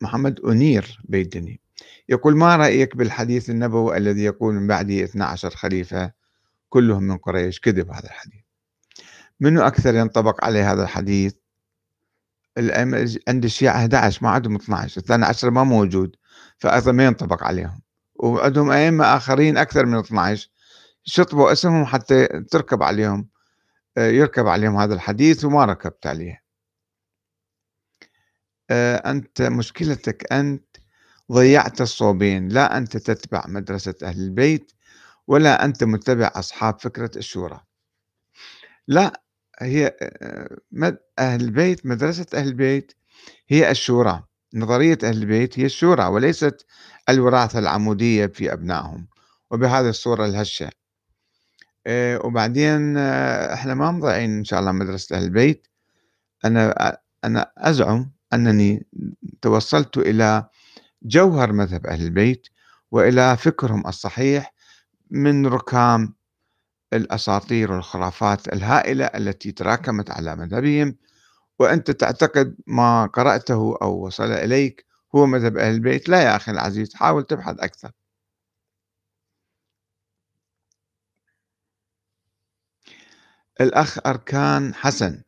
محمد أنير بيدني. يقول ما رأيك بالحديث النبوي الذي يقول من بعده 12 خليفة كلهم من قريش؟ كذب هذا الحديث. منو أكثر ينطبق عليه هذا الحديث؟ عند الشيعة 11 ما عندهم 12 الثاني عشر ما موجود فأيضا ما ينطبق عليهم وعندهم أئمة آخرين أكثر من 12 شطبوا اسمهم حتى تركب عليهم آه، يركب عليهم هذا الحديث وما ركبت عليه. آه، أنت مشكلتك أنت ضيعت الصوبين لا أنت تتبع مدرسة أهل البيت ولا أنت متبع أصحاب فكرة الشورى. لا هي أهل البيت مدرسة أهل البيت هي الشورى. نظرية أهل البيت هي الشورى وليست الوراثة العمودية في أبنائهم. وبهذه الصورة الهشة وبعدين إحنا ما مضيعين إن شاء الله مدرسة أهل البيت. أنا أنا أزعم أنني توصلت إلى جوهر مذهب أهل البيت وإلى فكرهم الصحيح من ركام الأساطير والخرافات الهائلة التي تراكمت على مذهبهم وأنت تعتقد ما قرأته أو وصل إليك هو مذهب أهل البيت. لا يا أخي العزيز حاول تبحث أكثر. الأخ أركان حسن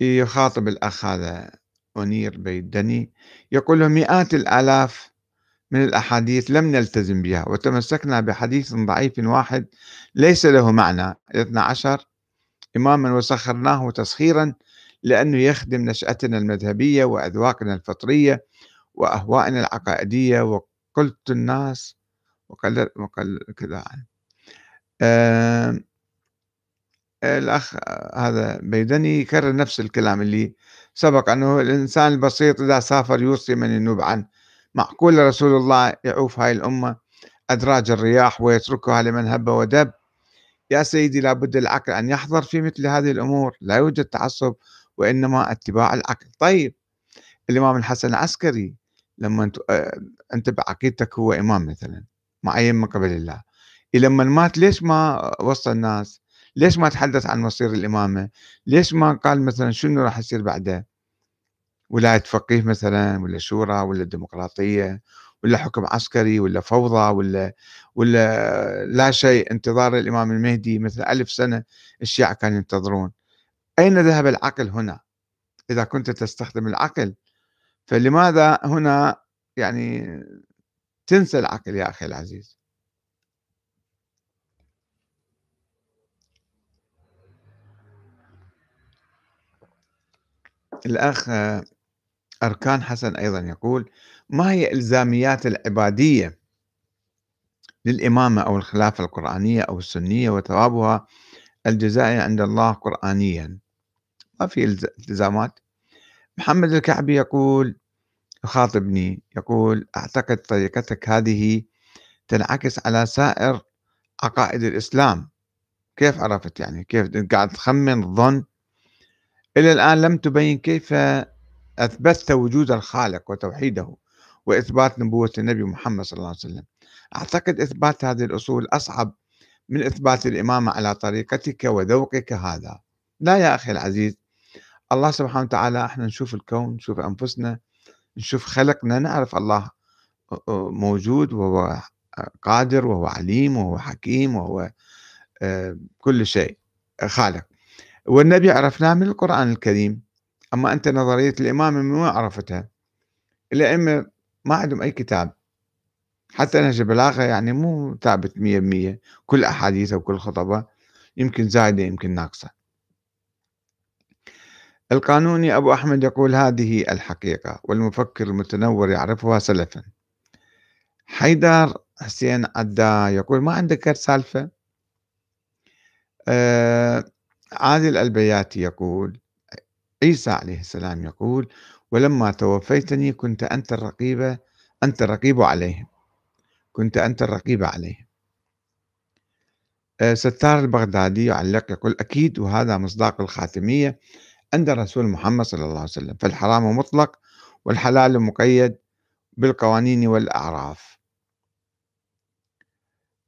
يخاطب الأخ هذا منير بيدني يقول له مئات الآلاف من الأحاديث لم نلتزم بها وتمسكنا بحديث ضعيف واحد ليس له معنى. 12 إماما وسخرناه تسخيرا لأنه يخدم نشأتنا المذهبية وأذواقنا الفطرية وأهوائنا العقائدية. وقلت الناس وقل, وقل كذا أه الأخ هذا بيدني يكرر نفس الكلام اللي سبق أنه الإنسان البسيط إذا سافر يوصي من ينوب عنه. معقول رسول الله يعوف هاي الأمة؟ أدراج الرياح ويتركها لمن هب ودب. يا سيدي لابد العقل أن يحضر في مثل هذه الأمور. لا يوجد تعصب وإنما اتباع العقل. طيب الإمام الحسن العسكري لما انت, أنت بعقيدتك هو إمام مثلا معين من قبل الله. لما مات ليش ما وصى الناس؟ ليش ما تحدث عن مصير الإمامة؟ ليش ما قال مثلا شنو راح يصير بعده؟ ولاية فقيه مثلا ولا شورى ولا ديمقراطية ولا حكم عسكري ولا فوضى ولا ولا لا شيء انتظار الإمام المهدي مثل ألف سنة الشيعة كانوا ينتظرون. أين ذهب العقل هنا؟ إذا كنت تستخدم العقل. فلماذا هنا يعني تنسى العقل يا أخي العزيز؟ الأخ أركان حسن أيضا يقول ما هي إلزاميات العبادية للإمامة أو الخلافة القرآنية أو السنية وثوابها الجزائي عند الله قرآنيا؟ ما في التزامات محمد الكعبي يقول يخاطبني يقول أعتقد طريقتك هذه تنعكس على سائر عقائد الإسلام. كيف عرفت يعني؟ كيف قاعد تخمن الظن إلى الآن لم تبين كيف أثبتت وجود الخالق وتوحيده وإثبات نبوة النبي محمد صلى الله عليه وسلم. أعتقد إثبات هذه الأصول أصعب من إثبات الإمامة على طريقتك وذوقك هذا. لا يا أخي العزيز الله سبحانه وتعالى إحنا نشوف الكون نشوف أنفسنا نشوف خلقنا نعرف الله موجود وهو قادر وهو عليم وهو حكيم وهو آه، كل شيء خالق. والنبي عرفناه من القرآن الكريم. أما أنت نظرية الإمامة من وين عرفتها؟ الأئمة ما عندهم أي كتاب. حتى نهج البلاغة يعني مو ثابت مية بمية. كل أحاديثه وكل خطبة يمكن زايدة يمكن ناقصة. القانوني أبو أحمد يقول هذه الحقيقة والمفكر المتنور يعرفها سلفا. حيدر حسين عدا يقول ما عندك سالفة؟ آه عادل البياتي يقول عيسى عليه السلام يقول ولما توفيتني كنت أنت الرقيب أنت الرقيب عليهم. كنت أنت الرقيب عليهم. آه، ستار البغدادي يعلق يقول أكيد وهذا مصداق الخاتمية عند رسول محمد صلى الله عليه وسلم. فالحرام مطلق والحلال مقيد بالقوانين والأعراف.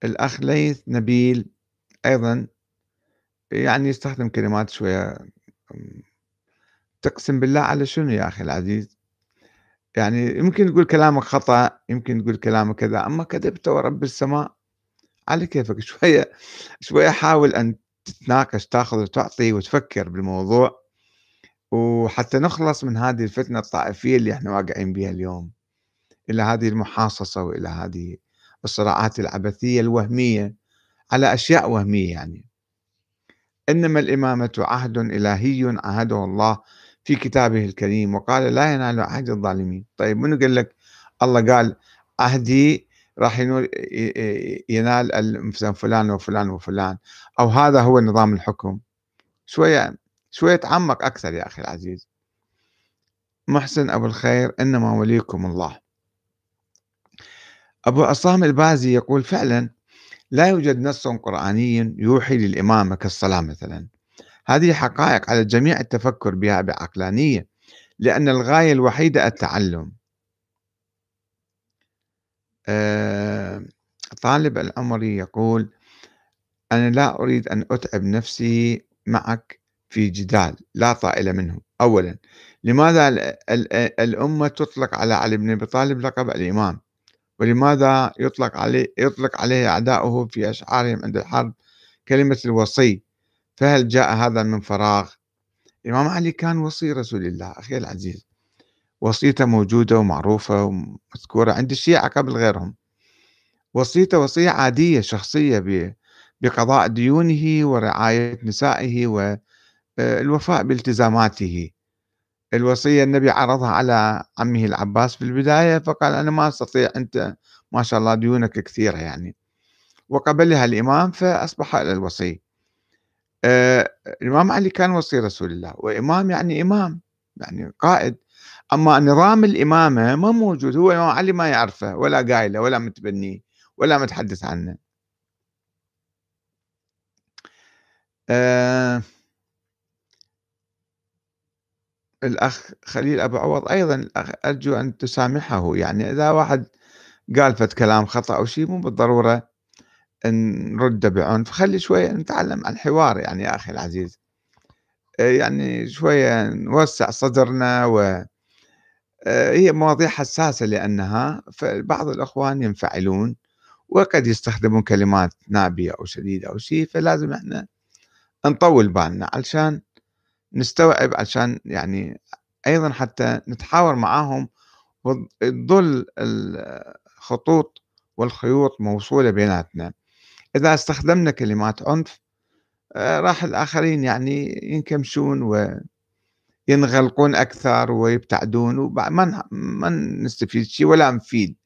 الأخ ليث نبيل أيضا يعني يستخدم كلمات شوية تقسم بالله على شنو يا أخي العزيز؟ يعني يمكن تقول كلامك خطأ يمكن تقول كلامك كذا أما كذبت ورب السماء على كيفك؟ [LAUGHS] شوية شوية حاول أن تتناقش تأخذ وتعطي وتفكر بالموضوع وحتى نخلص من هذه الفتنة الطائفية اللي إحنا واقعين بها اليوم إلى هذه المحاصصة وإلى هذه الصراعات العبثية الوهمية على أشياء وهمية يعني. إنما الإمامة عهد إلهي عهده الله في كتابه الكريم وقال لا ينال عهد الظالمين. طيب منو قال لك؟ الله قال عهدي راح ينال مثلا فلان وفلان وفلان. أو هذا هو نظام الحكم. شوية شوية تعمق أكثر يا أخي العزيز. محسن أبو الخير إنما وليكم الله. أبو عصام البازي يقول فعلا لا يوجد نص قرآني يوحي للامامه كالصلاة مثلا. هذه حقائق على الجميع التفكر بها بعقلانية لأن الغاية الوحيدة التعلم. آه، طالب العمري يقول أنا لا أريد أن أتعب نفسي معك في جدال لا طائل منه. أولا لماذا الأمة تطلق على علي بن أبي طالب لقب الإمام؟ ولماذا يطلق عليه يطلق عليه أعداؤه في أشعارهم عند الحرب؟ كلمة الوصي. فهل جاء هذا من فراغ؟ الإمام علي كان وصي رسول الله أخي العزيز. وصيته موجودة ومعروفة ومذكورة عند الشيعة قبل غيرهم. وصيته وصية عادية شخصية بقضاء ديونه ورعاية نسائه والوفاء بالتزاماته. الوصية النبي عرضها على عمه العباس في البداية فقال أنا ما أستطيع أنت ما شاء الله ديونك كثيرة يعني. وقبلها الإمام فأصبح الوصي. آه الإمام علي كان وصي رسول الله وإمام يعني إمام يعني قائد. أما نظام الإمامة ما موجود هو إمام علي ما يعرفه ولا قايله ولا متبنيه ولا متحدث عنه. آه الأخ خليل أبو عوض أيضا أرجو أن تسامحه يعني إذا واحد قال فت كلام خطأ أو شيء مو بالضرورة نرد بعنف خلي شوية نتعلم عن الحوار يعني يا أخي العزيز. آه، يعني شوية نوسع صدرنا و آه، هي مواضيع حساسة لأنها فبعض الأخوان ينفعلون وقد يستخدمون كلمات نابية أو شديدة أو شيء فلازم إحنا نطول بالنا علشان نستوعب عشان يعني أيضا حتى نتحاور معاهم وتظل الخطوط والخيوط موصولة بيناتنا. إذا استخدمنا كلمات عنف آه، راح الآخرين يعني ينكمشون و ينغلقون أكثر ويبتعدون وما ما نستفيد شيء ولا نفيد.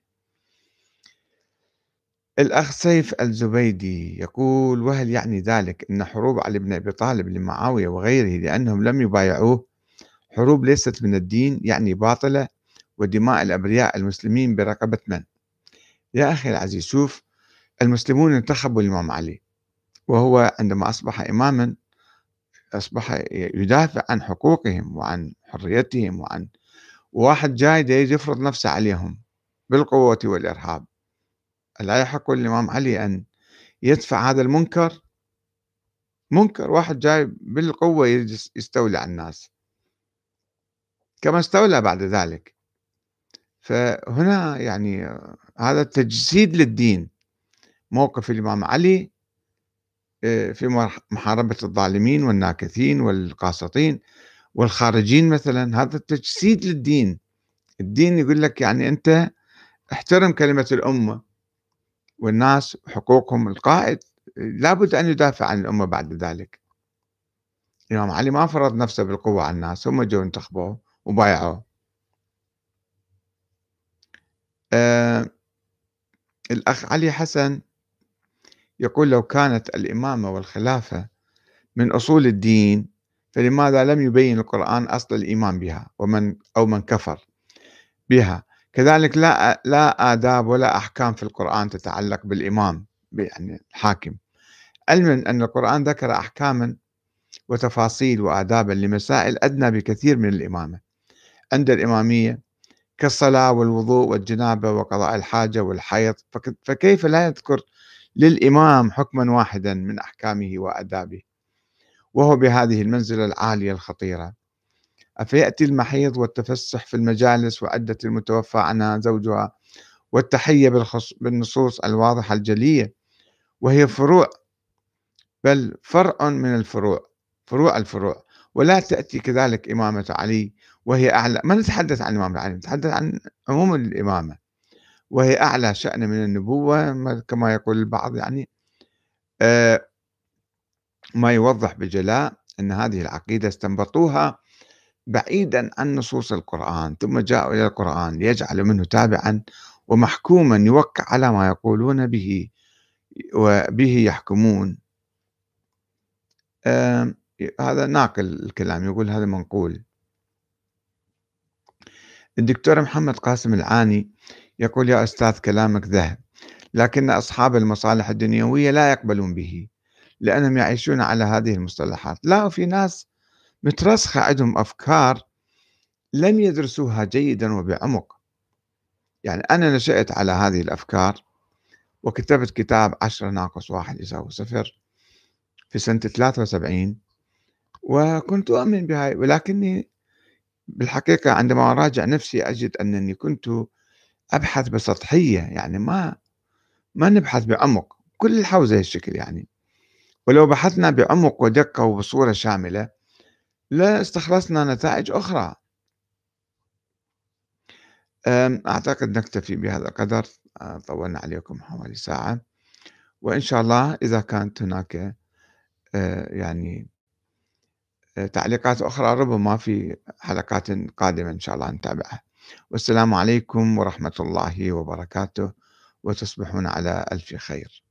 الأخ سيف الزبيدي يقول وهل يعني ذلك أن حروب علي بن أبي طالب لمعاوية وغيره لأنهم لم يبايعوه؟ حروب ليست من الدين يعني باطلة ودماء الأبرياء المسلمين برقبة من؟ يا أخي العزيز شوف المسلمون انتخبوا الإمام علي وهو عندما أصبح إماما أصبح يدافع عن حقوقهم وعن حريتهم وعن واحد جاي يفرض نفسه عليهم بالقوة والإرهاب. لا يحق للإمام علي أن يدفع هذا المنكر؟ منكر واحد جاي بالقوة يستولي على الناس. كما استولى بعد ذلك. فهنا يعني هذا تجسيد للدين. موقف الإمام علي آه، في محاربة الظالمين والناكثين والقاسطين والخارجين مثلا. هذا تجسيد للدين. الدين يقول لك يعني أنت احترم كلمة الأمة والناس حقوقهم القائد. لابد أن يدافع عن الأمة بعد ذلك. الإمام علي ما فرض نفسه بالقوة على الناس. هم جو انتخبوه وبايعوه. آه الأخ علي حسن يقول لو كانت الإمامة والخلافة من أصول الدين فلماذا لم يبين القرآن أصل الإيمان بها ومن أو من كفر بها؟ كذلك لا لا آداب ولا أحكام في القرآن تتعلق بالإمام يعني الحاكم. علما أن القرآن ذكر أحكاما وتفاصيل وآدابا لمسائل أدنى بكثير من الإمامة. عند الإمامية كالصلاة والوضوء والجنابة وقضاء الحاجة والحيض فكيف لا يذكر للإمام حكما واحدا من أحكامه وآدابه وهو بهذه المنزلة العالية الخطيرة. أفيأتي المحيض والتفسح في المجالس وعدة المتوفى عنها زوجها والتحية بالنصوص الواضحة الجلية وهي فروع بل فرع من الفروع فروع الفروع. ولا تأتي كذلك إمامة علي وهي أعلى. ما نتحدث عن إمامة علي نتحدث عن عموم الإمامة. وهي أعلى شأن من النبوة كما يقول البعض يعني آه، ما يوضح بجلاء أن هذه العقيدة استنبطوها بعيدا عن نصوص القرآن ثم جاءوا إلى القرآن ليجعلوا منه تابعا ومحكوما يوقع على ما يقولون به وبه يحكمون. هذا ناقل الكلام يقول هذا منقول. الدكتور محمد قاسم العاني يقول يا أستاذ كلامك ذهب لكن أصحاب المصالح الدنيوية لا يقبلون به لأنهم يعيشون على هذه المصطلحات. لا في ناس مترسخة عندهم أفكار لم يدرسوها جيدا وبعمق. يعني أنا نشأت على هذه الأفكار وكتبت كتاب عشرة ناقص واحد يساوي صفر في سنة 73 وكنت أؤمن بها ولكني بالحقيقة عندما أراجع نفسي أجد أنني كنت أبحث بسطحية يعني ما ما نبحث بعمق كل الحوزة الشكل يعني. ولو بحثنا بعمق ودقة وبصورة شاملة لاستخلصنا نتائج أخرى. أعتقد نكتفي بهذا القدر. طولنا عليكم حوالي ساعة. وإن شاء الله إذا كانت هناك يعني تعليقات أخرى ربما في حلقات قادمة إن شاء الله نتابعها. والسلام عليكم ورحمة الله وبركاته وتصبحون على ألف خير.